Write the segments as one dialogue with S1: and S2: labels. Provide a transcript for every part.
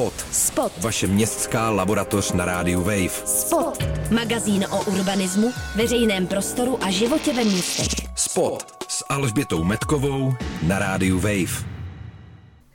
S1: Spot. Spot. Vaše městská laboratoř na rádiu Wave.
S2: Spot. Magazín o urbanismu, veřejném prostoru a životě ve městech.
S1: Spot s Alžbětou Metkovou na rádiu Wave.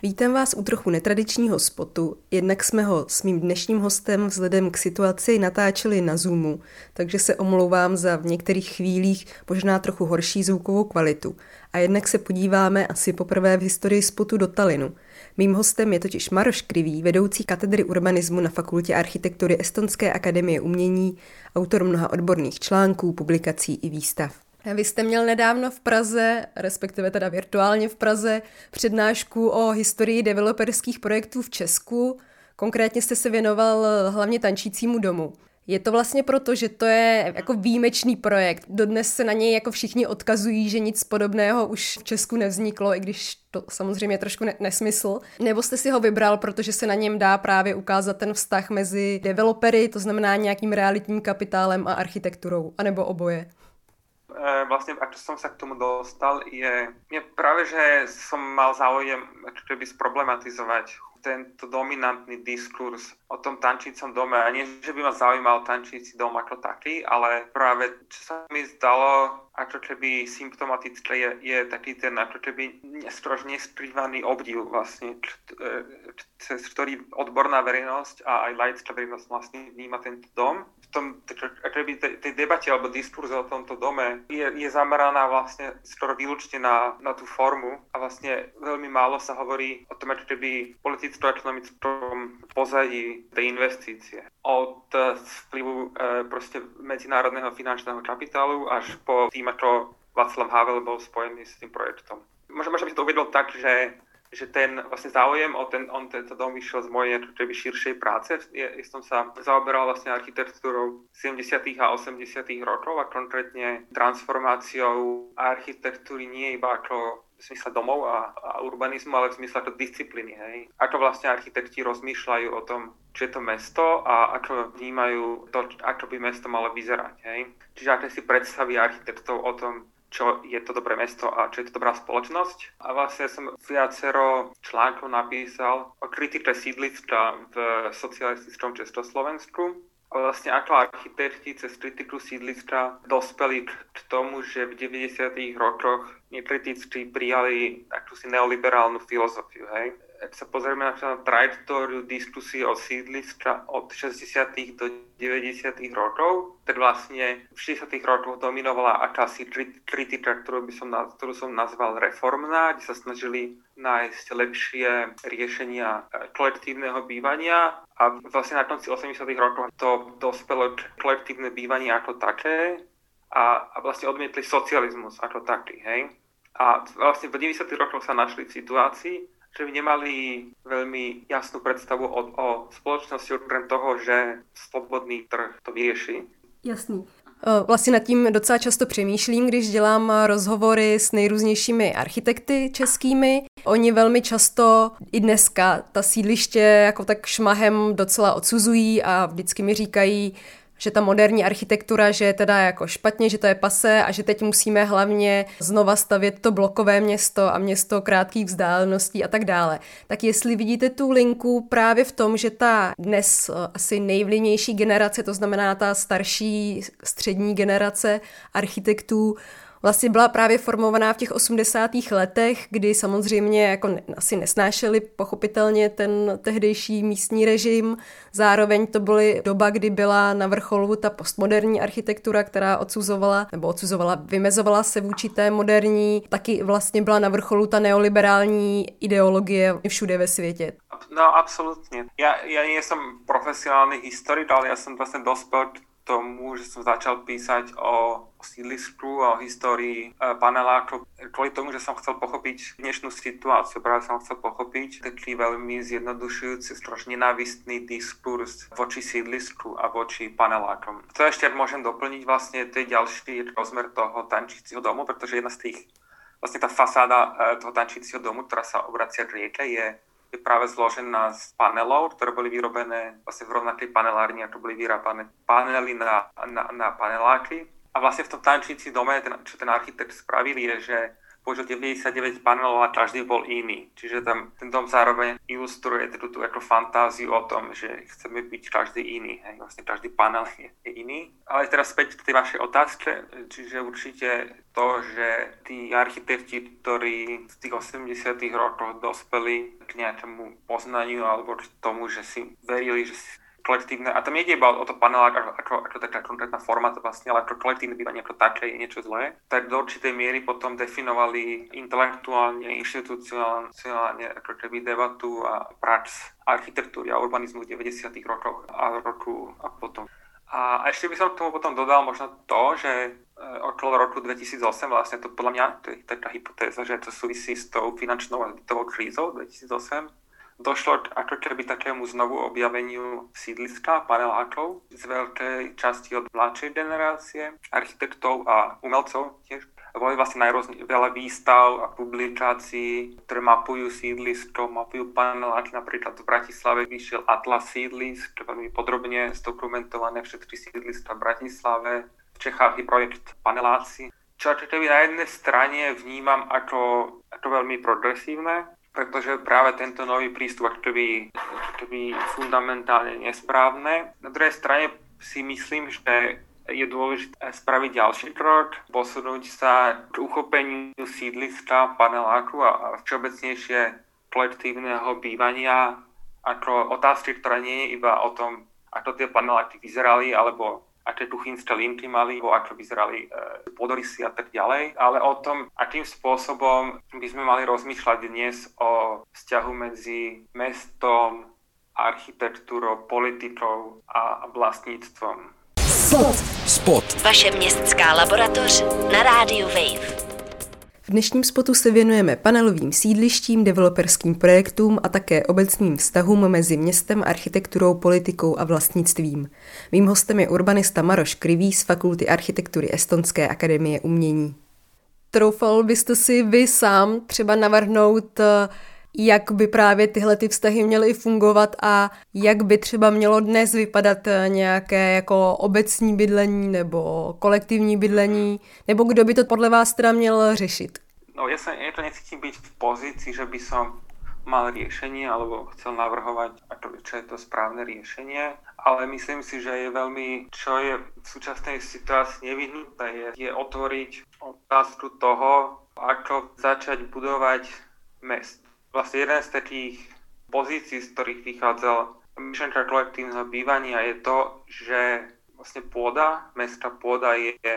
S3: Vítám vás u trochu netradičního spotu. Jednak jsme ho s mým dnešním hostem vzhledem k situaci natáčeli na Zoomu, takže se omlouvám za v některých chvílích možná trochu horší zvukovou kvalitu. A jednak se podíváme asi poprvé v historii spotu do Talinu. Mým hostem je totiž Maroš Krivý, vedoucí katedry urbanismu na Fakultě architektury Estonské akademie umění, autor mnoha odborných článků, publikací i výstav. Vy jste měl nedávno v Praze, respektive teda virtuálně v Praze, přednášku o historii developerských projektů v Česku. Konkrétně jste se věnoval hlavně tančícímu domu. Je to vlastně proto, že to je jako výjimečný projekt. Dodnes se na něj jako všichni odkazují, že nic podobného už v Česku nevzniklo, i když to samozřejmě trošku ne- nesmysl. Nebo jste si ho vybral, protože se na něm dá právě ukázat ten vztah mezi developery, to znamená nějakým realitním kapitálem a architekturou, anebo oboje?
S4: E, vlastne ako som sa k tomu dostal, je mne práve, že som mal záujem keby sproblematizovať tento dominantný diskurs o tom tančícom dome. A nie, že by ma zaujímal tančíci dom ako taký, ale práve čo sa mi zdalo ako keby symptomatické je, je taký ten ako keby nestrož neskrývaný obdiv vlastne, cez ktorý odborná verejnosť a aj laická verejnosť vlastne vníma tento dom. Tom, keby tej, tej debate alebo diskurze o tomto dome je, je zameraná vlastne skoro výlučne na, na tú formu a vlastne veľmi málo sa hovorí o tom, ako politicko-ekonomickom pozadí tej investície. Od vplyvu e, proste medzinárodného finančného kapitálu až po tým, ako Václav Havel bol spojený s tým projektom. Možno, možno by to uvedol tak, že, že ten vlastne záujem o, ten, on tento dom vyšiel z mojej keby širšej práce. Ja, som sa zaoberal vlastne architektúrou 70. a 80. rokov a konkrétne transformáciou architektúry nie iba ako v zmysle domov a, a urbanizmu, ale v zmysle ako disciplíny. Hej. Ako vlastne architekti rozmýšľajú o tom, čo je to mesto a ako vnímajú to, ako by mesto malo vyzerať. Hej. Čiže aké si predstaví architektov o tom, čo je to dobré mesto a čo je to dobrá spoločnosť. A vlastne som viacero článkov napísal o kritike sídliska v socialistickom Československu vlastne ako architekti cez kritiku sídliska dospeli k tomu, že v 90. rokoch nekriticky prijali akúsi neoliberálnu filozofiu. Hej? Ak sa pozrieme na trajektóriu diskusie o sídliska od 60. do 90. rokov, tak vlastne v 60. rokoch dominovala akási kritika, ktorú, by som, ktorú som nazval reformná, kde sa snažili nájsť lepšie riešenia kolektívneho bývania a vlastne na konci 80. rokov to dospelo k kolektívne bývanie ako také a, a vlastne odmietli socializmus ako taký. Hej? A vlastne v 90. rokoch sa našli v situácii, že by nemali veľmi jasnú predstavu o, o spoločnosti okrem toho, že slobodný trh to vyrieši.
S3: Jasný. E, vlastně nad tím docela často přemýšlím, když dělám rozhovory s nejrůznějšími architekty českými. Oni velmi často i dneska ta sídliště jako tak šmahem docela odsuzují a vždycky mi říkají, že ta moderní architektura, že je teda jako špatně, že to je pase a že teď musíme hlavně znova stavět to blokové město a město krátkých vzdáleností a tak dále. Tak jestli vidíte tu linku právě v tom, že ta dnes eh, asi nejvlivnější generace, to znamená ta starší střední generace architektů, vlastně byla právě formovaná v těch 80. letech, kdy samozřejmě jako asi nesnášeli pochopitelně ten tehdejší místní režim. Zároveň to byly doba, kdy byla na vrcholu ta postmoderní architektura, která odsuzovala, nebo odsuzovala, vymezovala se vůči té moderní. Taky vlastně byla na vrcholu ta neoliberální ideologie všude ve světě.
S4: No, absolutně. Já, já nejsem profesionální historik, ale já jsem vlastně dospěl tomu, že som začal písať o, sídlisku, o histórii e, panelákov, kvôli tomu, že som chcel pochopiť dnešnú situáciu. Práve som chcel pochopiť taký veľmi zjednodušujúci, strašne nenávistný diskurs voči sídlisku a voči panelákom. To ešte môžem doplniť vlastne, je ďalší rozmer toho tančíciho domu, pretože jedna z tých, vlastne tá fasáda e, toho tančíciho domu, ktorá sa obracia k rieke, je je práve zložená z panelov, ktoré boli vyrobené vlastne v rovnakej panelárni, ako boli vyrábané panely na, na, na paneláky. A vlastne v tom tančníci dome, ten, čo ten architekt spravil, je, že použil 99 panelov a každý bol iný. Čiže tam ten dom zároveň ilustruje tú, tú ako fantáziu o tom, že chceme byť každý iný. Hej. Vlastne každý panel je, je iný. Ale teraz späť k tej vašej otázke. Čiže určite to, že tí architekti, ktorí z tých 80 rokoch dospeli k nejakému poznaniu alebo k tomu, že si verili, že si kolektívne, a tam nejde iba o to panel ako, ako, ako taká konkrétna forma, to vlastne, ale ako kolektívne bývanie ako také je niečo zlé, tak do určitej miery potom definovali intelektuálne, inštitucionálne ako keby debatu a prax architektúry a urbanizmu v 90. rokoch a roku a potom. A ešte by som k tomu potom dodal možno to, že e, okolo roku 2008, vlastne to podľa mňa, to je taká hypotéza, že to súvisí s tou finančnou a krízou 2008, došlo ako keby takému znovu objaveniu sídliska panelákov z veľkej časti od mladšej generácie, architektov a umelcov tiež. Boli vlastne najrôzne veľa výstav a publikácií, ktoré mapujú sídlisko, mapujú paneláky. Napríklad v Bratislave vyšiel Atlas sídlisk, veľmi podrobne zdokumentované všetky sídliska v Bratislave. V Čechách je projekt paneláci, čo ako keby na jednej strane vnímam ako, ako veľmi progresívne, pretože práve tento nový prístup ako keby, keby fundamentálne nesprávne. Na druhej strane si myslím, že je dôležité spraviť ďalší krok, posunúť sa k uchopeniu sídliska, paneláku a všeobecnejšie kolektívneho bývania ako otázky, ktorá nie je iba o tom, ako tie paneláky vyzerali, alebo aké kuchynské linky mali, alebo ako vyzerali e, podorysy a tak ďalej, ale o tom, akým spôsobom by sme mali rozmýšľať dnes o vzťahu medzi mestom, architektúrou, politikou a vlastníctvom.
S1: Spot. Spot.
S2: Vaše městská laboratoř na rádiu Wave.
S3: V dnešním spotu se věnujeme panelovým sídlištím, developerským projektům a také obecným vztahům mezi městem, architekturou, politikou a vlastnictvím. Mým hostem je urbanista Maroš Krivý z Fakulty architektury Estonské akademie umění. Troufal byste si vy sám třeba navrhnout, jak by právě tyhle ty vztahy měly fungovat a jak by třeba mělo dnes vypadat nějaké jako obecní bydlení nebo kolektivní bydlení, nebo kdo by to podle vás teda měl řešit?
S4: No ja sa ja to necítim byť v pozícii, že by som mal riešenie alebo chcel navrhovať, čo je to správne riešenie, ale myslím si, že je veľmi, čo je v súčasnej situácii nevyhnuté, je, je otvoriť otázku toho, ako začať budovať mest vlastne jeden z takých pozícií, z ktorých vychádzal myšlenka kolektívneho bývania je to, že vlastne pôda, mestská pôda je, je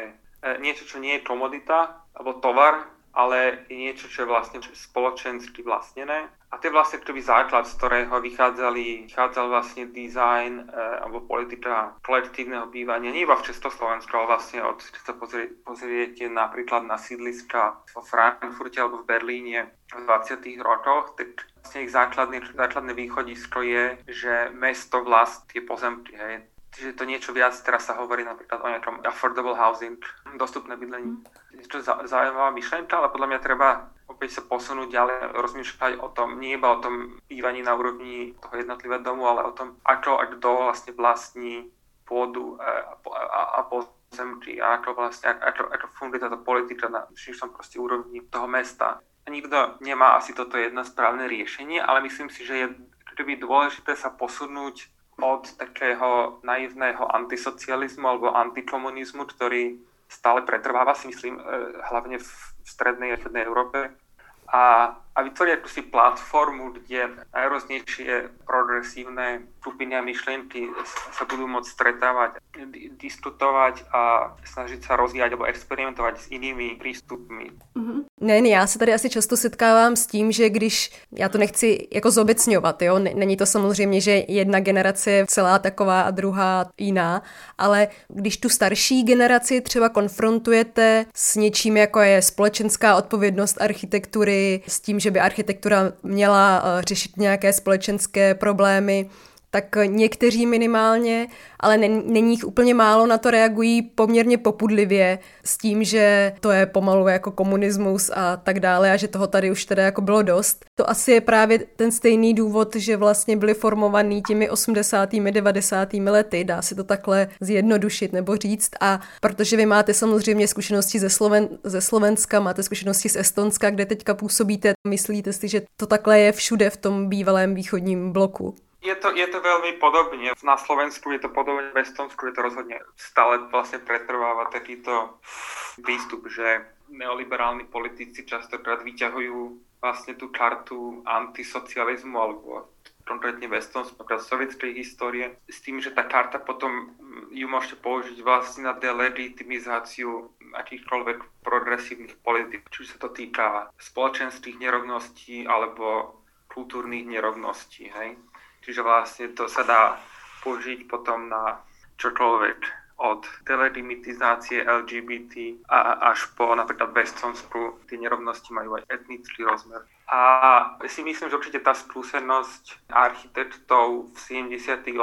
S4: niečo, čo nie je komodita alebo tovar, ale je niečo, čo je vlastne spoločensky vlastnené. A to je vlastne prvý základ, z ktorého vychádzali, vychádzal vlastne design e, alebo politika kolektívneho bývania, nie iba v Československu, ale vlastne od, keď sa pozrie, pozriete napríklad na sídliska vo Frankfurte alebo v Berlíne v 20. rokoch, tak vlastne ich základné, základné východisko je, že mesto vlast je pozemky, hej, Čiže to niečo viac, teraz sa hovorí napríklad o nejakom affordable housing, dostupné bydlení. Je to zaujímavá myšlenka, ale podľa mňa treba opäť sa posunúť ďalej, rozmýšľať o tom, nie iba o tom bývaní na úrovni toho jednotlivého domu, ale o tom, ako a kto vlastne vlastní pôdu e, a, a, a pozemky a ako vlastne, ako, ako funguje táto politika na širšom proste úrovni toho mesta. Nikto nemá asi toto jedno správne riešenie, ale myslím si, že je dôležité sa posunúť od takého naivného antisocializmu alebo antikomunizmu, ktorý stále pretrváva, si myslím, e, hlavne v strednej a východnej Európe, a, a vytvorí akúsi platformu, kde najrôznejšie progresívne skupiny a myšlienky sa budú môcť stretávať, diskutovať a snažiť sa rozvíjať alebo experimentovať s inými prístupmi.
S3: Mm-hmm. Ne, ne, já se tady asi často setkávám s tím, že když, já to nechci jako zobecňovat, jo, není to samozřejmě, že jedna generace je celá taková a druhá jiná, ale když tu starší generaci třeba konfrontujete s něčím, jako je společenská odpovědnost architektury, s tím, že by architektura měla eh, řešit nějaké společenské problémy, tak někteří minimálně, ale není jich úplně málo, na to reagují poměrně popudlivě s tím, že to je pomalu jako komunismus a tak dále a že toho tady už teda jako bylo dost. To asi je právě ten stejný důvod, že vlastně byly formovaný těmi 80. 90. lety, dá se to takhle zjednodušit nebo říct a protože vy máte samozřejmě zkušenosti ze, Sloven, ze Slovenska, máte zkušenosti z Estonska, kde teďka působíte, myslíte si, že to takhle je všude v tom bývalém východním bloku?
S4: Je to, je to veľmi podobne. Na Slovensku je to podobne, v Estonsku je to rozhodne stále vlastne pretrváva takýto prístup, že neoliberálni politici častokrát vyťahujú vlastne tú kartu antisocializmu alebo konkrétne v Estonsku, napríklad sovietskej histórie, s tým, že tá karta potom ju môžete použiť vlastne na delegitimizáciu akýchkoľvek progresívnych politik, či sa to týka spoločenských nerovností alebo kultúrnych nerovností. Hej? Čiže vlastne to sa dá použiť potom na čokoľvek od teledimitizácie LGBT a až po napríklad v Estonsku tie nerovnosti majú aj etnický rozmer. A si myslím, že určite tá skúsenosť architektov v 70. 80.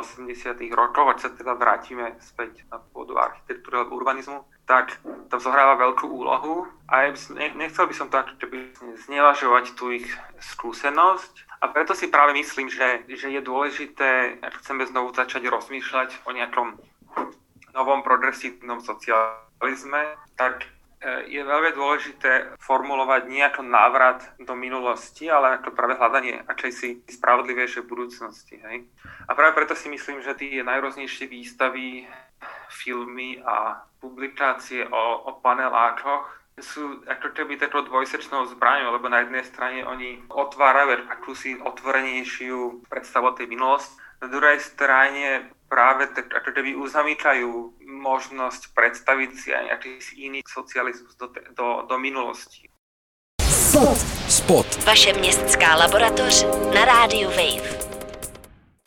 S4: rokoch, ak sa teda vrátime späť na pôdu architektúry alebo urbanizmu, tak tam zohráva veľkú úlohu a by nechcel by som to ako keby znevažovať tú ich skúsenosť, a preto si práve myslím, že, že je dôležité, ak chceme znovu začať rozmýšľať o nejakom novom progresívnom socializme, tak e, je veľmi dôležité formulovať nejaký návrat do minulosti, ale ako práve hľadanie akejsi spravodlivejšej budúcnosti. Hej? A práve preto si myslím, že tie najrôznejšie výstavy, filmy a publikácie o, o panelákoch sú ako keby takou dvojsečnou zbraňou, lebo na jednej strane oni otvárajú akúsi otvorenejšiu predstavu tej minulosti, na druhej strane práve tak ako keby uzamýkajú možnosť predstaviť si aj nejaký iný socializmus do, do, do minulosti.
S2: Spot. Spot. Vaše městská laboratoř na rádiu Wave.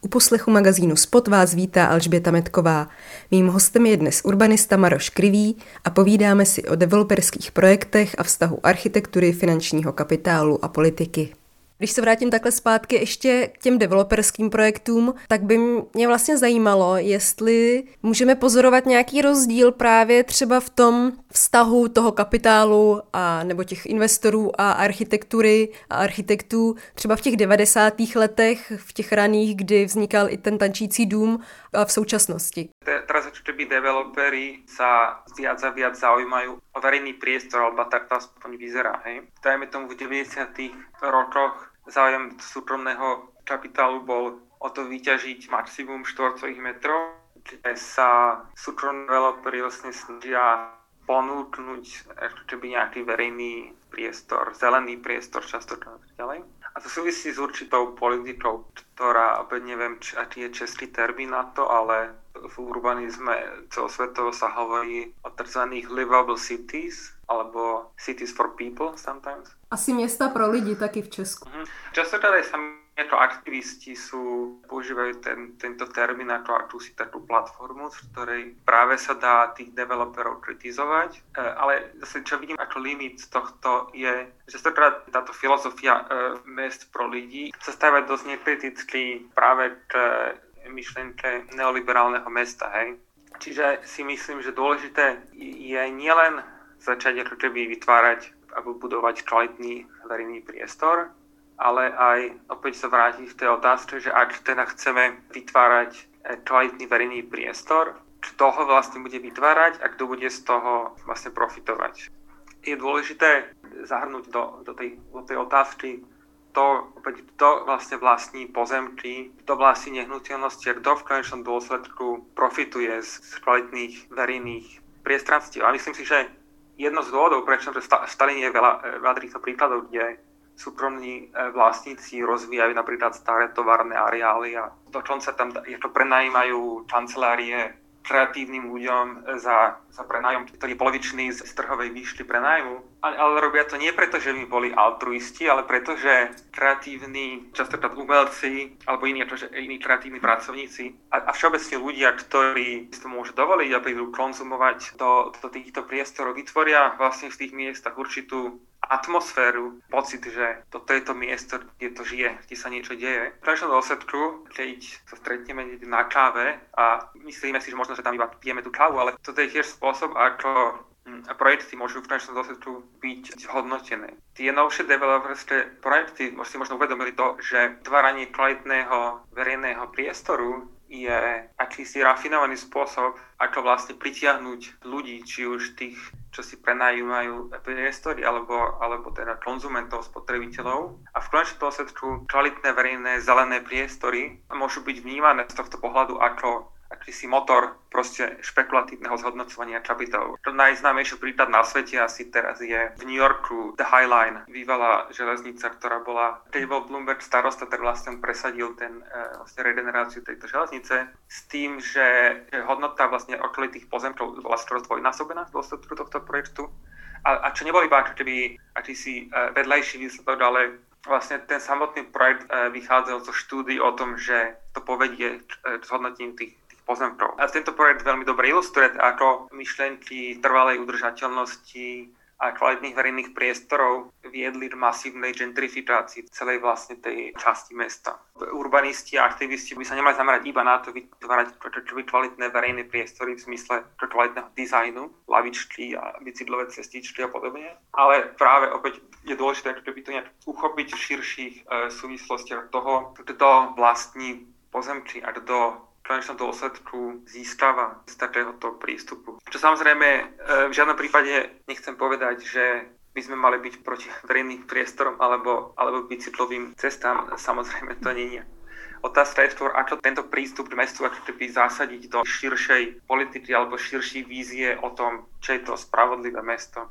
S3: U poslechu magazínu Spot vás vítá Alžběta Metková. Mým hostem je dnes urbanista Maroš Krivý a povídáme si o developerských projektech a vztahu architektury, finančního kapitálu a politiky. Když se vrátím takhle zpátky ještě k těm developerským projektům, tak by mě vlastně zajímalo, jestli můžeme pozorovat nějaký rozdíl právě třeba v tom vztahu toho kapitálu a nebo těch investorů a architektury a architektů třeba v těch 90. letech, v těch raných, kdy vznikal i ten tančící dům v současnosti.
S4: Teraz keby developeri sa viac a viac zaujímajú o verejný priestor, alebo tak to aspoň vyzerá. Hej. Dajme tomu v 90. rokoch záujem súkromného kapitálu bol o to vyťažiť maximum štvorcových metrov, kde sa súkromní developeri vlastne snažia ponúknuť keby nejaký verejný priestor, zelený priestor častokrát ďalej. A to súvisí s určitou politikou, ktorá, neviem, či, aký je český termín na to, ale v urbanizme celosvetovo sa hovorí o tzv. livable cities, alebo cities for people sometimes.
S3: Asi města pro lidi taky v Česku.
S4: Mm-hmm. Častokrát aj sami ako aktivisti sú, používajú ten, tento termín ako akúsi takú platformu, z ktorej práve sa dá tých developerov kritizovať. E, ale zase, čo vidím ako limit tohto je, že stokrát táto filozofia e, mest pro ľudí sa stáva dosť nekriticky práve k myšlenke neoliberálneho mesta. Hej? Čiže si myslím, že dôležité je nielen začať ako keby vytvárať alebo budovať kvalitný verejný priestor, ale aj opäť sa vrátiť v tej otázke, že ak teda chceme vytvárať eh, kvalitný verejný priestor, kto ho vlastne bude vytvárať a kto bude z toho vlastne profitovať. Je dôležité zahrnúť do, do, tej, do tej otázky to, opäť, kto vlastne vlastní pozemky, kto vlastní nehnuteľnosti a kto v konečnom dôsledku profituje z kvalitných verejných priestranstiev. A myslím si, že jedno z dôvodov, prečo v Staline je veľa, e, veľa týchto príkladov, kde súkromní e, vlastníci rozvíjajú napríklad staré továrne areály a dokonca tam to prenajímajú kancelárie kreatívnym ľuďom za, za prenájom, ktorý je polovičný z, z trhovej výšky prenájmu. Ale, ale robia to nie preto, že by boli altruisti, ale preto, že kreatívni, častokrát umelci alebo iní, akože iní kreatívni pracovníci a, a všeobecne ľudia, ktorí si to môžu dovoliť a prídu konzumovať do, do týchto priestorov, vytvoria vlastne v tých miestach určitú atmosféru, pocit, že toto je to miesto, kde to žije, kde sa niečo deje. V konečnom dôsledku, keď sa stretneme na káve a myslíme si, že možno, že tam iba pijeme tú kávu, ale toto je tiež spôsob, ako hm, projekty môžu v konečnom dôsledku byť hodnotené. Tie novšie developerské projekty si možno uvedomili to, že tváranie kvalitného verejného priestoru je akýsi rafinovaný spôsob, ako vlastne pritiahnuť ľudí, či už tých, čo si prenajímajú priestory, alebo, alebo teda konzumentov, spotrebiteľov. A v konečnom dôsledku kvalitné verejné zelené priestory môžu byť vnímané z tohto pohľadu ako akýsi motor proste špekulatívneho zhodnocovania kapitálu. To najznámejší prípad na svete asi teraz je v New Yorku The High Line, bývalá železnica, ktorá bola, keď bol Bloomberg starosta, tak vlastne presadil ten, e, vlastne regeneráciu tejto železnice s tým, že hodnota vlastne okolitých pozemkov bola skoro dvojnásobená v dôsledku tohto projektu. A, a čo nebol iba keby akýsi uh, vedľajší výsledok, ale vlastne ten samotný projekt uh, vychádzal zo štúdy o tom, že to povedie k zhodnoteniu tých pozemkov. A tento projekt veľmi dobre ilustruje, ako myšlenky trvalej udržateľnosti a kvalitných verejných priestorov viedli k masívnej gentrifikácii celej vlastne tej časti mesta. Urbanisti a aktivisti by sa nemali zamerať iba na to vytvárať kvalitné verejné priestory v zmysle kvalitného dizajnu, lavičky a bicyklové cestičky a podobne, ale práve opäť je dôležité by to nejak uchopiť v širších e, súvislostiach toho, kto vlastní pozemky a kto konečnom dôsledku získava z takéhoto prístupu. Čo samozrejme e, v žiadnom prípade nechcem povedať, že by sme mali byť proti verejným priestorom alebo, alebo bicyklovým cestám. Samozrejme to nie je. Otázka je skôr, ako tento prístup k mestu ako keby zasadiť do širšej politiky alebo širšej vízie o tom, čo je to spravodlivé mesto.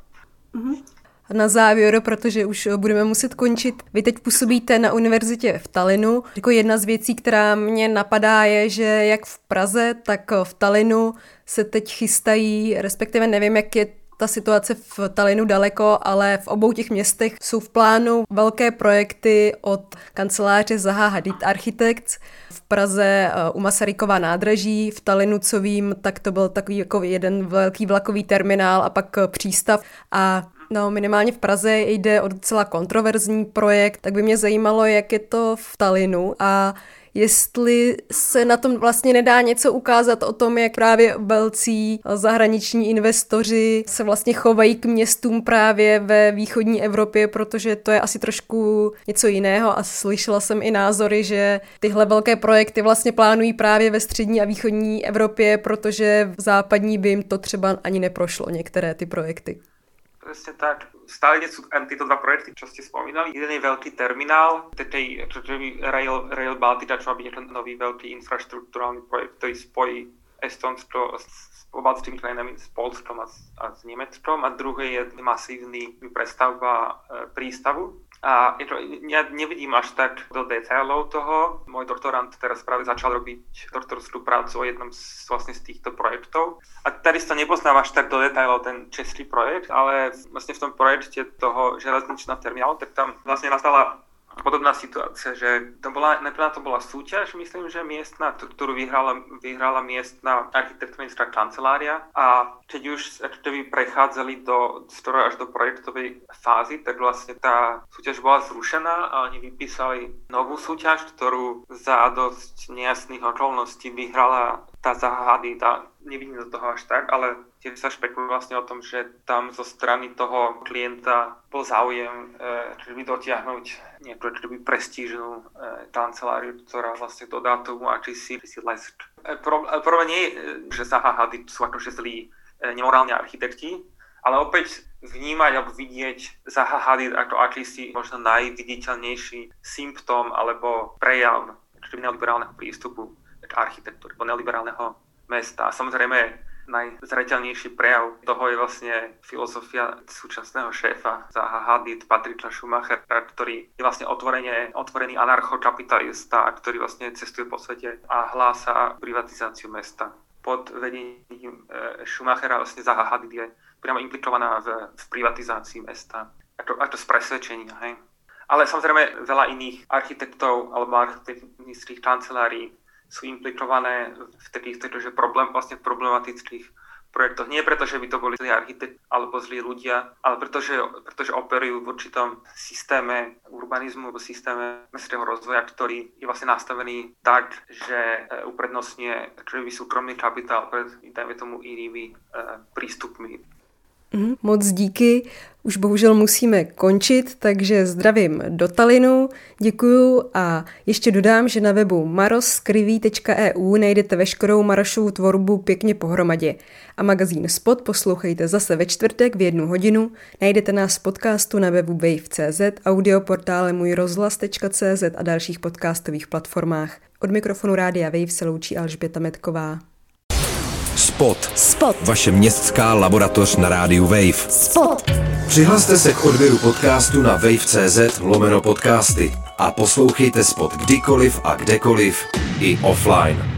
S3: Mm-hmm na závěr, protože už budeme muset končit. Vy teď působíte na univerzitě v Talinu. Jako jedna z věcí, která mě napadá, je, že jak v Praze, tak v Talinu se teď chystají, respektive nevím, jak je ta situace v Talinu daleko, ale v obou těch městech jsou v plánu velké projekty od kanceláře Zaha Hadid Architects. V Praze eh, u Masarykova nádraží, v Talinu, co vím, tak to byl takový jako jeden velký vlakový terminál a pak přístav. A No, minimálně v Praze jde o docela kontroverzní projekt, tak by mě zajímalo, jak je to v Talinu a jestli se na tom vlastně nedá něco ukázat o tom, jak právě velcí zahraniční investoři se vlastně chovají k městům právě ve východní Evropě, protože to je asi trošku něco jiného a slyšela jsem i názory, že tyhle velké projekty vlastně plánují právě ve střední a východní Evropě, protože v západní by jim to třeba ani neprošlo, některé ty projekty.
S4: Presne tak. Stále sú títo dva projekty, čo ste spomínali. Jeden je veľký terminál, tej, Rail, Rail Baltica, čo má byť nový veľký infraštruktúrálny projekt, ktorý spojí Estonsko s pobaltskými krajinami, s Polskom a s, a s Nemeckom. A druhý je masívny prestavba e, prístavu a ja nevidím až tak do detailov toho. Môj doktorant teraz práve začal robiť doktorskú prácu o jednom z, vlastne z týchto projektov. A sa nepoznám až tak do detailov ten český projekt, ale vlastne v tom projekte toho železničného terminálu, tak tam vlastne nastala podobná situácia, že to bola, najprv to bola súťaž, myslím, že miestna, ktorú vyhrala, vyhrala miestna architektonická kancelária a keď už keby prechádzali do, skoro až do projektovej fázy, tak vlastne tá súťaž bola zrušená a oni vypísali novú súťaž, ktorú za dosť nejasných okolností vyhrala tá záhady, tá, nevidím do toho až tak, ale tiež sa špekuluje vlastne o tom, že tam zo strany toho klienta bol záujem e, by dotiahnuť nejakú by prestížnú e, kanceláriu, ktorá vlastne dodá tomu akýsi, akýsi lesk. E, problém nie je, že Zaha Hadid sú akože zlí e, nemorálni architekti, ale opäť vnímať alebo vidieť Zaha Hadid ako akýsi možno najviditeľnejší symptóm alebo prejav neoliberálneho prístupu k architektúre, neoliberálneho mesta. A samozrejme najzreteľnejší prejav toho je vlastne filozofia súčasného šéfa Zaha Hadid, Patricka Schumacher, ktorý je vlastne otvorene, otvorený anarchokapitalista, ktorý vlastne cestuje po svete a hlása privatizáciu mesta. Pod vedením e, Schumachera vlastne Zaha Hadid je priamo implikovaná v, v privatizácii mesta. A to, a to z presvedčenia. Hej. Ale samozrejme veľa iných architektov alebo architektonických kancelárií sú implikované v takýchto že problém, vlastne problematických projektoch. Nie preto, že by to boli zlí architekti alebo zlí ľudia, ale pretože, pretože operujú v určitom systéme urbanizmu alebo systéme mestského rozvoja, ktorý je vlastne nastavený tak, že e, uprednostňuje by súkromný kapitál pred, dajme tomu, inými e, prístupmi.
S3: Mm, moc díky. Už bohužel musíme končit, takže zdravím do Talinu, děkuju a ještě dodám, že na webu maroskriví.eu najdete veškerou Marošovu tvorbu pěkně pohromadě. A magazín Spot poslouchejte zase ve čtvrtek v jednu hodinu. Najdete nás v podcastu na webu wave.cz, audioportále můj rozhlas.cz a dalších podcastových platformách. Od mikrofonu Rádia Wave se loučí Alžběta Metková.
S1: Spot. Spot. Vaše městská laboratoř na rádiu Wave. Spot. Přihlaste se k odběru podcastu na wave.cz lomeno podcasty a poslouchejte Spot kdykoliv a kdekoliv i offline.